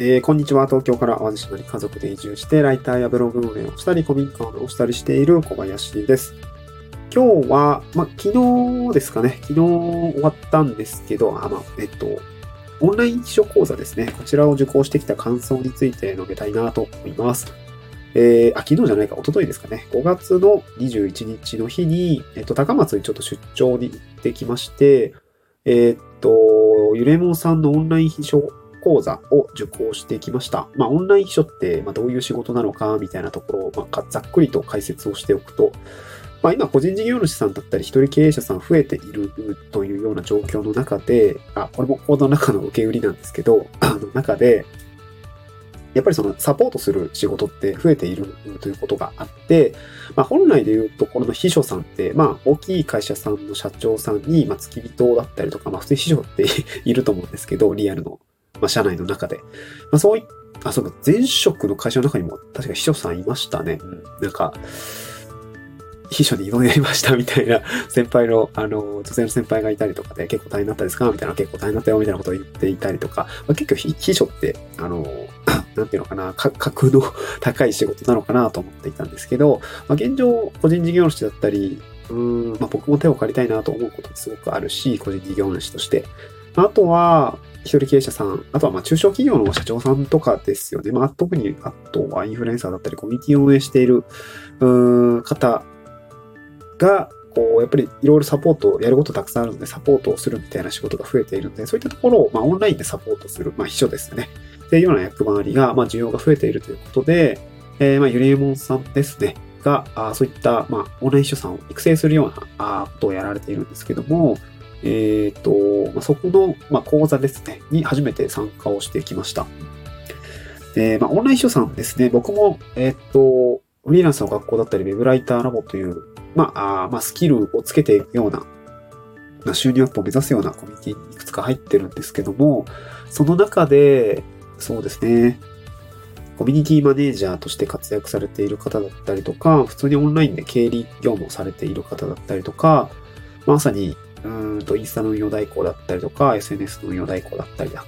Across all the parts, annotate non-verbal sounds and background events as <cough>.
えー、こんにちは。東京から淡路島に家族で移住して、ライターやブログ運営をしたり、古民家をしたりしている小林です。今日は、まあ、昨日ですかね。昨日終わったんですけど、あ、まあ、えっと、オンライン秘書講座ですね。こちらを受講してきた感想について述べたいなと思います。えー、あ、昨日じゃないか、一昨日ですかね。5月の21日の日に、えっと、高松にちょっと出張に行ってきまして、えー、っと、ゆれもんさんのオンライン秘書講座を受講してきました。まあ、オンライン秘書って、ま、どういう仕事なのか、みたいなところを、ま、ざっくりと解説をしておくと、まあ、今、個人事業主さんだったり、一人経営者さん増えているというような状況の中で、あ、これも講座の中の受け売りなんですけど、あの中で、やっぱりそのサポートする仕事って増えているということがあって、まあ、本来で言うところの秘書さんって、まあ、大きい会社さんの社長さんに、まあ、付き人だったりとか、まあ、普通秘書って <laughs> いると思うんですけど、リアルのまあ、社内の中で。まあ、そういった、あ、そうか、前職の会社の中にも確か秘書さんいましたね。うん。なんか、秘書に挑んでましたみたいな <laughs> 先輩の、あの、女性の先輩がいたりとかで、結構大変だったですかみたいな、結構大変だったよみたいなことを言っていたりとか、まあ、結構秘書って、あの、<coughs> なんていうのかな、格の <laughs> 高い仕事なのかなと思っていたんですけど、まあ、現状、個人事業主だったり、うん、まあ、僕も手を借りたいなと思うことすごくあるし、個人事業主として。あとは、一人経営者さん、あとはまあ中小企業の社長さんとかですよね。まあ特に、あとはインフルエンサーだったり、コミュニティを運営しているうん方が、こう、やっぱりいろいろサポート、やることたくさんあるので、サポートをするみたいな仕事が増えているので、そういったところを、まあ、オンラインでサポートする、まあ、秘書ですよね。っていうような役回りが、まあ、需要が増えているということで、えー、まあ、ゆりえもんさんですね。が、あそういった、まあ、オンライン秘書さんを育成するようなあことをやられているんですけども、えっ、ー、と、ま、そこの、まあ、講座ですね、に初めて参加をしてきました。で、まあ、オンライン秘書さんですね、僕も、えっ、ー、と、フリーランスの学校だったり、ウェブライターラボという、まあ、あまあ、スキルをつけていくような、まあ、収入アップを目指すようなコミュニティにいくつか入ってるんですけども、その中で、そうですね、コミュニティマネージャーとして活躍されている方だったりとか、普通にオンラインで経理業務をされている方だったりとか、まさにうんと、インスタの運用代行だったりとか、SNS の運用代行だったりだ。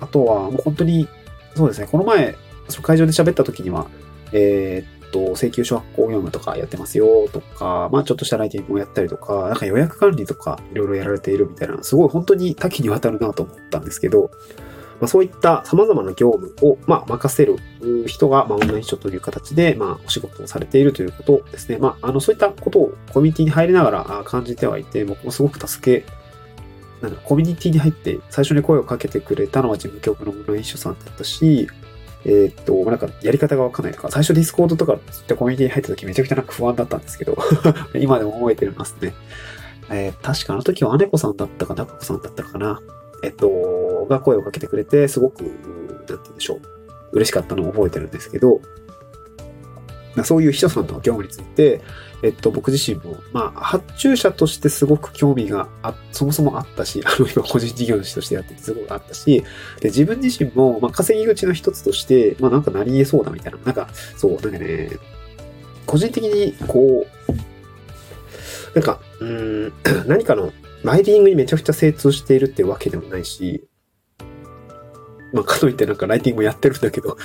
あとは、もう本当に、そうですね、この前、その会場で喋った時には、えー、っと、請求書発行業務とかやってますよとか、まあちょっとしたライティングをやったりとか、なんか予約管理とかいろいろやられているみたいな、すごい本当に多岐にわたるなと思ったんですけど、まあ、そういった様々な業務を、まあ、任せる人が、まあ、オンライン書という形で、まあ、お仕事をされているということですね。まあ、あの、そういったことをコミュニティに入りながら感じてはいて、僕もすごく助け、なんだ、コミュニティに入って最初に声をかけてくれたのは事務局のオンライン秘書さんだったし、えー、っと、なんかやり方がわかんないとか、最初ディスコードとかってコミュニティに入った時めちゃくちゃなんか不安だったんですけど <laughs> 今でも覚えてますね。えー、確かあの時は姉子さんだったか中子さんだったかな。えっと、が声をかけてくれて、すごく、なんて言うんでしょう。嬉しかったのを覚えてるんですけど、そういう秘書さんの業務について、えっと、僕自身も、まあ、発注者としてすごく興味があ、そもそもあったし、あの、今、個人事業主としてやっててすごくあったし、で、自分自身も、まあ、稼ぎ口の一つとして、まあ、なんかなり得そうだみたいな、なんか、そう、なんかね、個人的に、こう、なんか、うん、<clears throat> 何かのライディングにめちゃくちゃ精通しているっていうわけでもないし、まあ、かといってなんかライティングもやってるんだけど、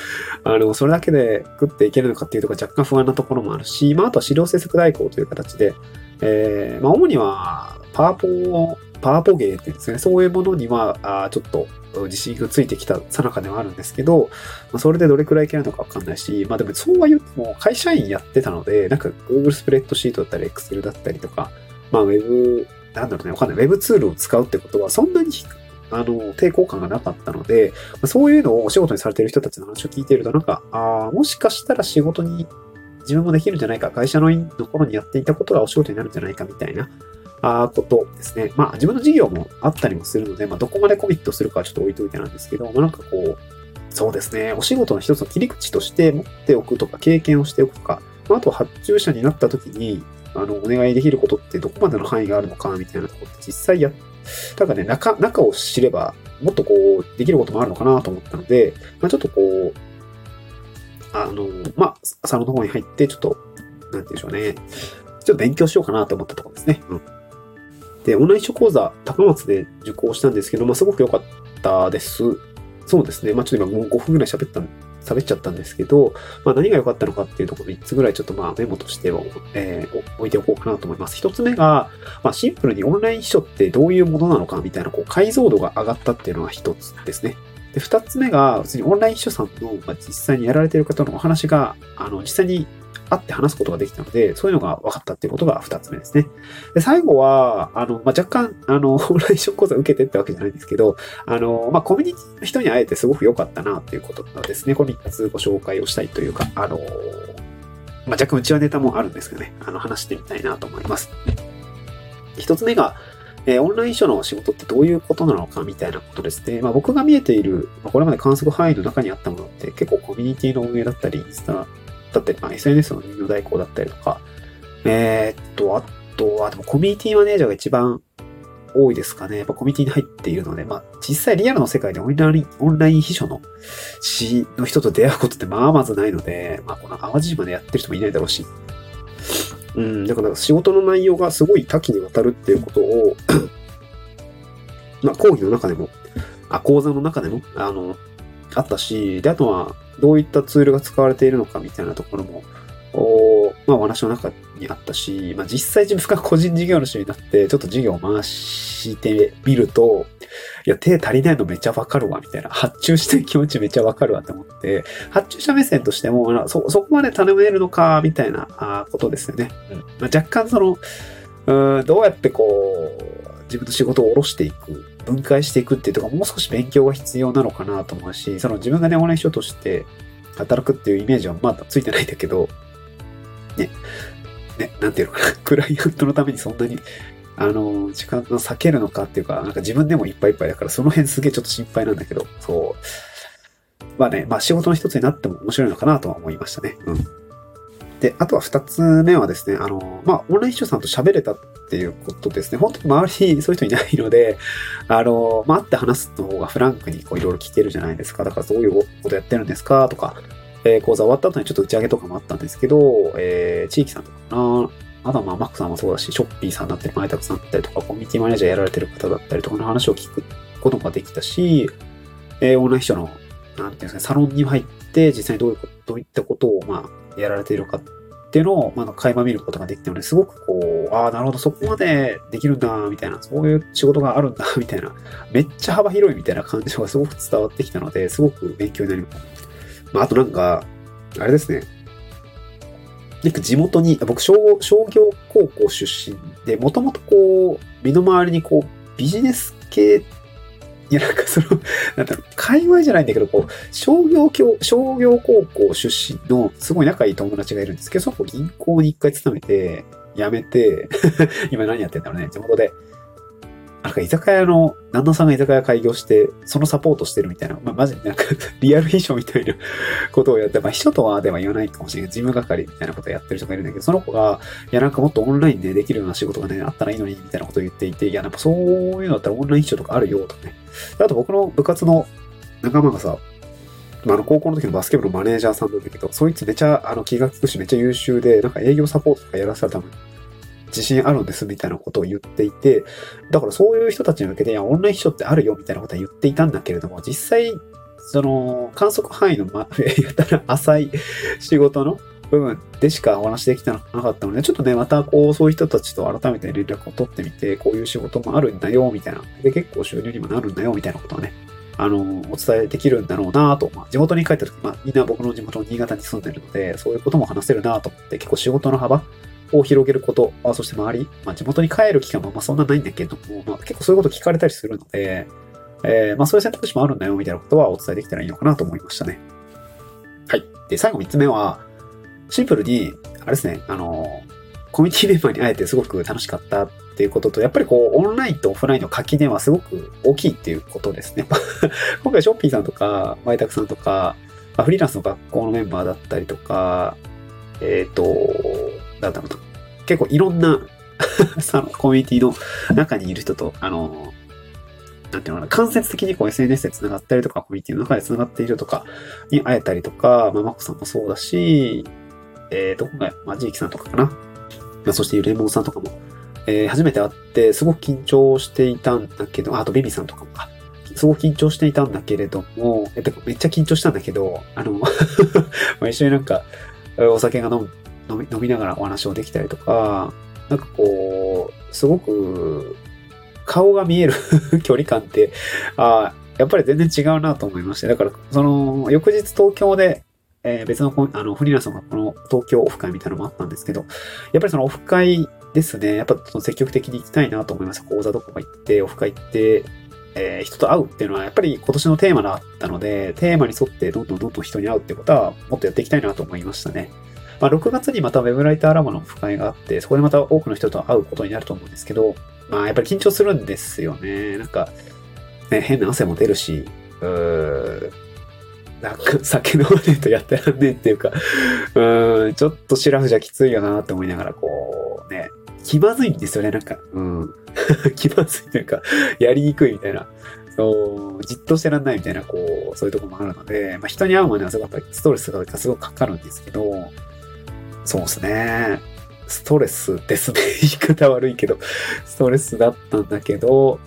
あの、それだけで食っていけるのかっていうとこ若干不安なところもあるし、まあ、あとは資料制作代行という形で、えー、まあ、主には、パワポを、パワポゲーっていうんですね、そういうものには、あちょっと自信がついてきたさなかではあるんですけど、まあ、それでどれくらいいけるのかわかんないし、まあでもそうは言っても会社員やってたので、なんか Google スプレッドシートだったり Excel だったりとか、まあ Web なんだろうね、わかんない。ウェブツールを使うってことは、そんなに、あの、抵抗感がなかったので、そういうのをお仕事にされてる人たちの話を聞いていると、なんか、ああ、もしかしたら仕事に自分もできるんじゃないか、会社のの頃にやっていたことがお仕事になるんじゃないかみたいな、あことですね。まあ、自分の事業もあったりもするので、まあ、どこまでコミットするかはちょっと置いといてなんですけど、まあ、なんかこう、そうですね、お仕事の一つの切り口として持っておくとか、経験をしておくとか、まあ、と発注者になった時に、あの、お願いできることってどこまでの範囲があるのかみたいなところって実際や、なんかね、中、中を知れば、もっとこう、できることもあるのかなと思ったので、まあちょっとこう、あの、まあ、朝の方に入って、ちょっと、なんて言うんでしょうね。ちょっと勉強しようかなと思ったところですね。うん。で、オンライン書講座、高松で受講したんですけど、まあ、すごく良かったです。そうですね。まあちょっと今もう5分ぐらい喋った、喋っちゃったんですけど、まあ何が良かったのかっていうところ3つぐらいちょっとまあメモとしては、えー置いておこうかなと思います。1つ目が、まあシンプルにオンライン秘書ってどういうものなのかみたいな、こう解像度が上がったっていうのが1つですね。で、2つ目が、普通にオンライン秘書さんの、まあ、実際にやられてる方のお話が、あの、実際に会って話すことができたので、そういうのが分かったっていうことが2つ目ですね。で、最後は、あの、まあ、若干、あの、オンライン秘書講座受けてってわけじゃないんですけど、あの、まあ、コミュニティの人に会えてすごく良かったなっていうことですね。この3つご紹介をしたいというか、あの、まあ、若干うちはネタもあるんですけどね、あの、話してみたいなと思います。1つ目が、えーオンライン書の仕事ってどういうことなのかみたいなことですね。まあ、僕が見えている、まあ、これまで観測範囲の中にあったものって結構コミュニティの運営だったり、インスタだったり、まあ、SNS の運用代行だったりとか、えーっと、あとは、でもコミュニティマネージャーが一番多いですかね。やっぱコミュニティに入っているので、まあ、実際リアルの世界でオンライン、オンライン秘書の詩の人と出会うことってまあまずないので、まあ、この淡路島でやってる人もいないだろうし、うん、だから仕事の内容がすごい多岐にわたるっていうことを、まあ、講義の中でも、あ、講座の中でも、あの、あったし、で、あとは、どういったツールが使われているのかみたいなところも、おまあ、お話の中にあったし、まあ、実際自分が個人事業主になって、ちょっと事業を回してみると、いや、手足りないのめっちゃわかるわ、みたいな。発注してる気持ちめっちゃわかるわって思って、発注者目線としても、まあそ、そこまで頼めるのか、みたいなことですよね。うんまあ、若干その、うーんどうやってこう、自分の仕事を下ろしていく、分解していくっていうところもう少し勉強が必要なのかなと思うし、その自分がね、オンライン書として働くっていうイメージはまだついてないんだけど、ね、ね、なんていうのかな、<laughs> クライアントのためにそんなに、あの、時間を避けるのかっていうか、なんか自分でもいっぱいいっぱいだから、その辺すげえちょっと心配なんだけど、そう。まあね、まあ仕事の一つになっても面白いのかなとは思いましたね。うん。で、あとは二つ目はですね、あの、まあ、オンライン秘書さんと喋れたっていうことですね。本当に周りにそういう人いないので、<laughs> あの、まあ、会って話すの方がフランクにこういろいろ聞けるじゃないですか。だからどういうことやってるんですかとか、えー講座終わった後にちょっと打ち上げとかもあったんですけど、えー地域さんとかかな。あとはまあ、マックさんもそうだし、ショッピーさんだったり、マイタクさんだったりとか、コミュニティマネージャーやられてる方だったりとかの話を聞くことができたし、えーオンライン秘書の、なんていうんですかね、サロンに入って、実際にどういうこと、どういったことを、まあ、やられているかっていうのを、まあ、垣間見ることができたので、すごくこう、ああ、なるほど、そこまでできるんだ、みたいな、そういう仕事があるんだ、みたいな、めっちゃ幅広いみたいな感じがすごく伝わってきたので、すごく勉強になります。まあ、あとなんか、あれですね。なんか地元に、僕商、商業高校出身で、もともとこう、身の回りにこう、ビジネス系、いや、なんかその、なんだろう、界隈じゃないんだけど、こう、商業教、商業高校出身のすごい仲いい友達がいるんですけど、そこ銀行に一回勤めて、辞めて、<laughs> 今何やってんだろうね、地元で。なんか居酒屋の、旦那さんが居酒屋開業して、そのサポートしてるみたいな、まあ、マジなんか、<laughs> リアル秘書みたいなことをやって、まあ、秘書とはでは言わないかもしれない。事務係みたいなことをやってる人がいるんだけど、その子が、いや、なんかもっとオンラインでできるような仕事がね、あったらいいのに、みたいなことを言っていて、いや、なんかそういうのだったらオンライン秘書とかあるよ、とかね。あと僕の部活の仲間がさ、まあ、の、高校の時のバスケ部のマネージャーさんなんだけど、そいつめちゃ、あの、気が利くし、めっちゃ優秀で、なんか営業サポートとかやらせたら多分、自信あるんです、みたいなことを言っていて、だからそういう人たちに向けて、いや、オンライン秘書ってあるよ、みたいなことは言っていたんだけれども、実際、その、観測範囲の、ま、<laughs> やたら浅い仕事の部分でしかお話できてなかったので、ちょっとね、またこう、そういう人たちと改めて連絡を取ってみて、こういう仕事もあるんだよ、みたいな。で、結構収入にもなるんだよ、みたいなことはね、あの、お伝えできるんだろうなと、まあ、地元に帰った時、まあ、みんな僕の地元の新潟に住んでるので、そういうことも話せるなと思って、結構仕事の幅を広げること、あそして周り、まあ、地元に帰る期間もまあそんなないんだけども、まあ、結構そういうこと聞かれたりするので、えーまあ、そういう選択肢もあるんだよ、みたいなことはお伝えできたらいいのかなと思いましたね。はい。で、最後3つ目は、シンプルに、あれですね、あの、コミュニティメンバーに会えてすごく楽しかったっていうことと、やっぱりこう、オンラインとオフラインの垣根はすごく大きいっていうことですね。<laughs> 今回、ショッピーさんとか、マイタクさんとか、フリーランスの学校のメンバーだったりとか、えっ、と、なんだろうな。結構いろんな <laughs> そのコミュニティの中にいる人と、あの、なんていうのかな、間接的にこう SNS で繋がったりとか、コミュニティの中で繋がっているとかに会えたりとか、まあ、マックさんもそうだし、えーと、今回、まあ、ジーキさんとかかな。まあ、そしてレモンさんとかも、えー初めて会って、すごく緊張していたんだけど、あとベビさんとかもか。すごく緊張していたんだけれども、え、てかめっちゃ緊張したんだけど、あの、<laughs> まあ一緒になんか、お酒が飲む飲み飲みながらお話をできたりとか、なんかこう、すごく顔が見える <laughs> 距離感って、あやっぱり全然違うなと思いまして。だから、その、翌日東京で、えー、別の、あの、フリーランスのこの東京オフ会みたいなのもあったんですけど、やっぱりそのオフ会ですね、やっぱその積極的に行きたいなと思いました。講座とか行って、オフ会行って、えー、人と会うっていうのはやっぱり今年のテーマだったので、テーマに沿ってどんどんどんどん人に会うってことはもっとやっていきたいなと思いましたね。まあ、6月にまた Web ライターラボのオフ会があって、そこでまた多くの人と会うことになると思うんですけど、まあ、やっぱり緊張するんですよね。なんか、ね、変な汗も出るし、うーなんか酒飲まねえとやってらんねえっていうか、うん、ちょっとシラフじゃきついよなって思いながら、こう、ね、気まずいんですよね、なんか。うん。<laughs> 気まずいというか、やりにくいみたいな。そう、じっとしてらんないみたいな、こう、そういうとこもあるので、まあ人に会うまではすごくやっぱストレスがすごくかかるんですけど、そうですね。ストレスですね。<laughs> 言い方悪いけど、ストレスだったんだけど、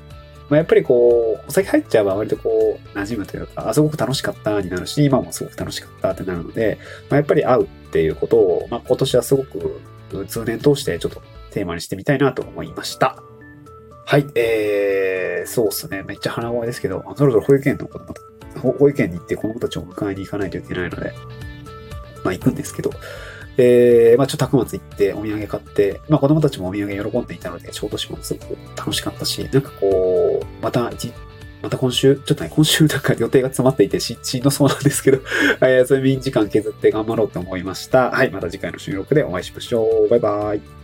まあ、やっぱりこう、お酒入っちゃえば割とこう、馴染むというか、あ、すごく楽しかったになるし、今もすごく楽しかったってなるので、まあ、やっぱり会うっていうことを、まあ、今年はすごく通年通してちょっとテーマにしてみたいなと思いました。はい、えー、そうっすね。めっちゃ鼻声ですけど、そろそろ保育園の子供と保育園に行って子供たちを迎えに行かないといけないので、まあ行くんですけど、えー、まあちょっと高松行ってお土産買って、まあ子供たちもお土産喜んでいたので、小豆島もすごく楽しかったし、なんかこう、また、また今週、ちょっとね、今週なんか予定が詰まっていてし、しんどそうなんですけど、<laughs> えー、睡眠時間削って頑張ろうと思いました。はい、また次回の収録でお会いしましょう。バイバイ。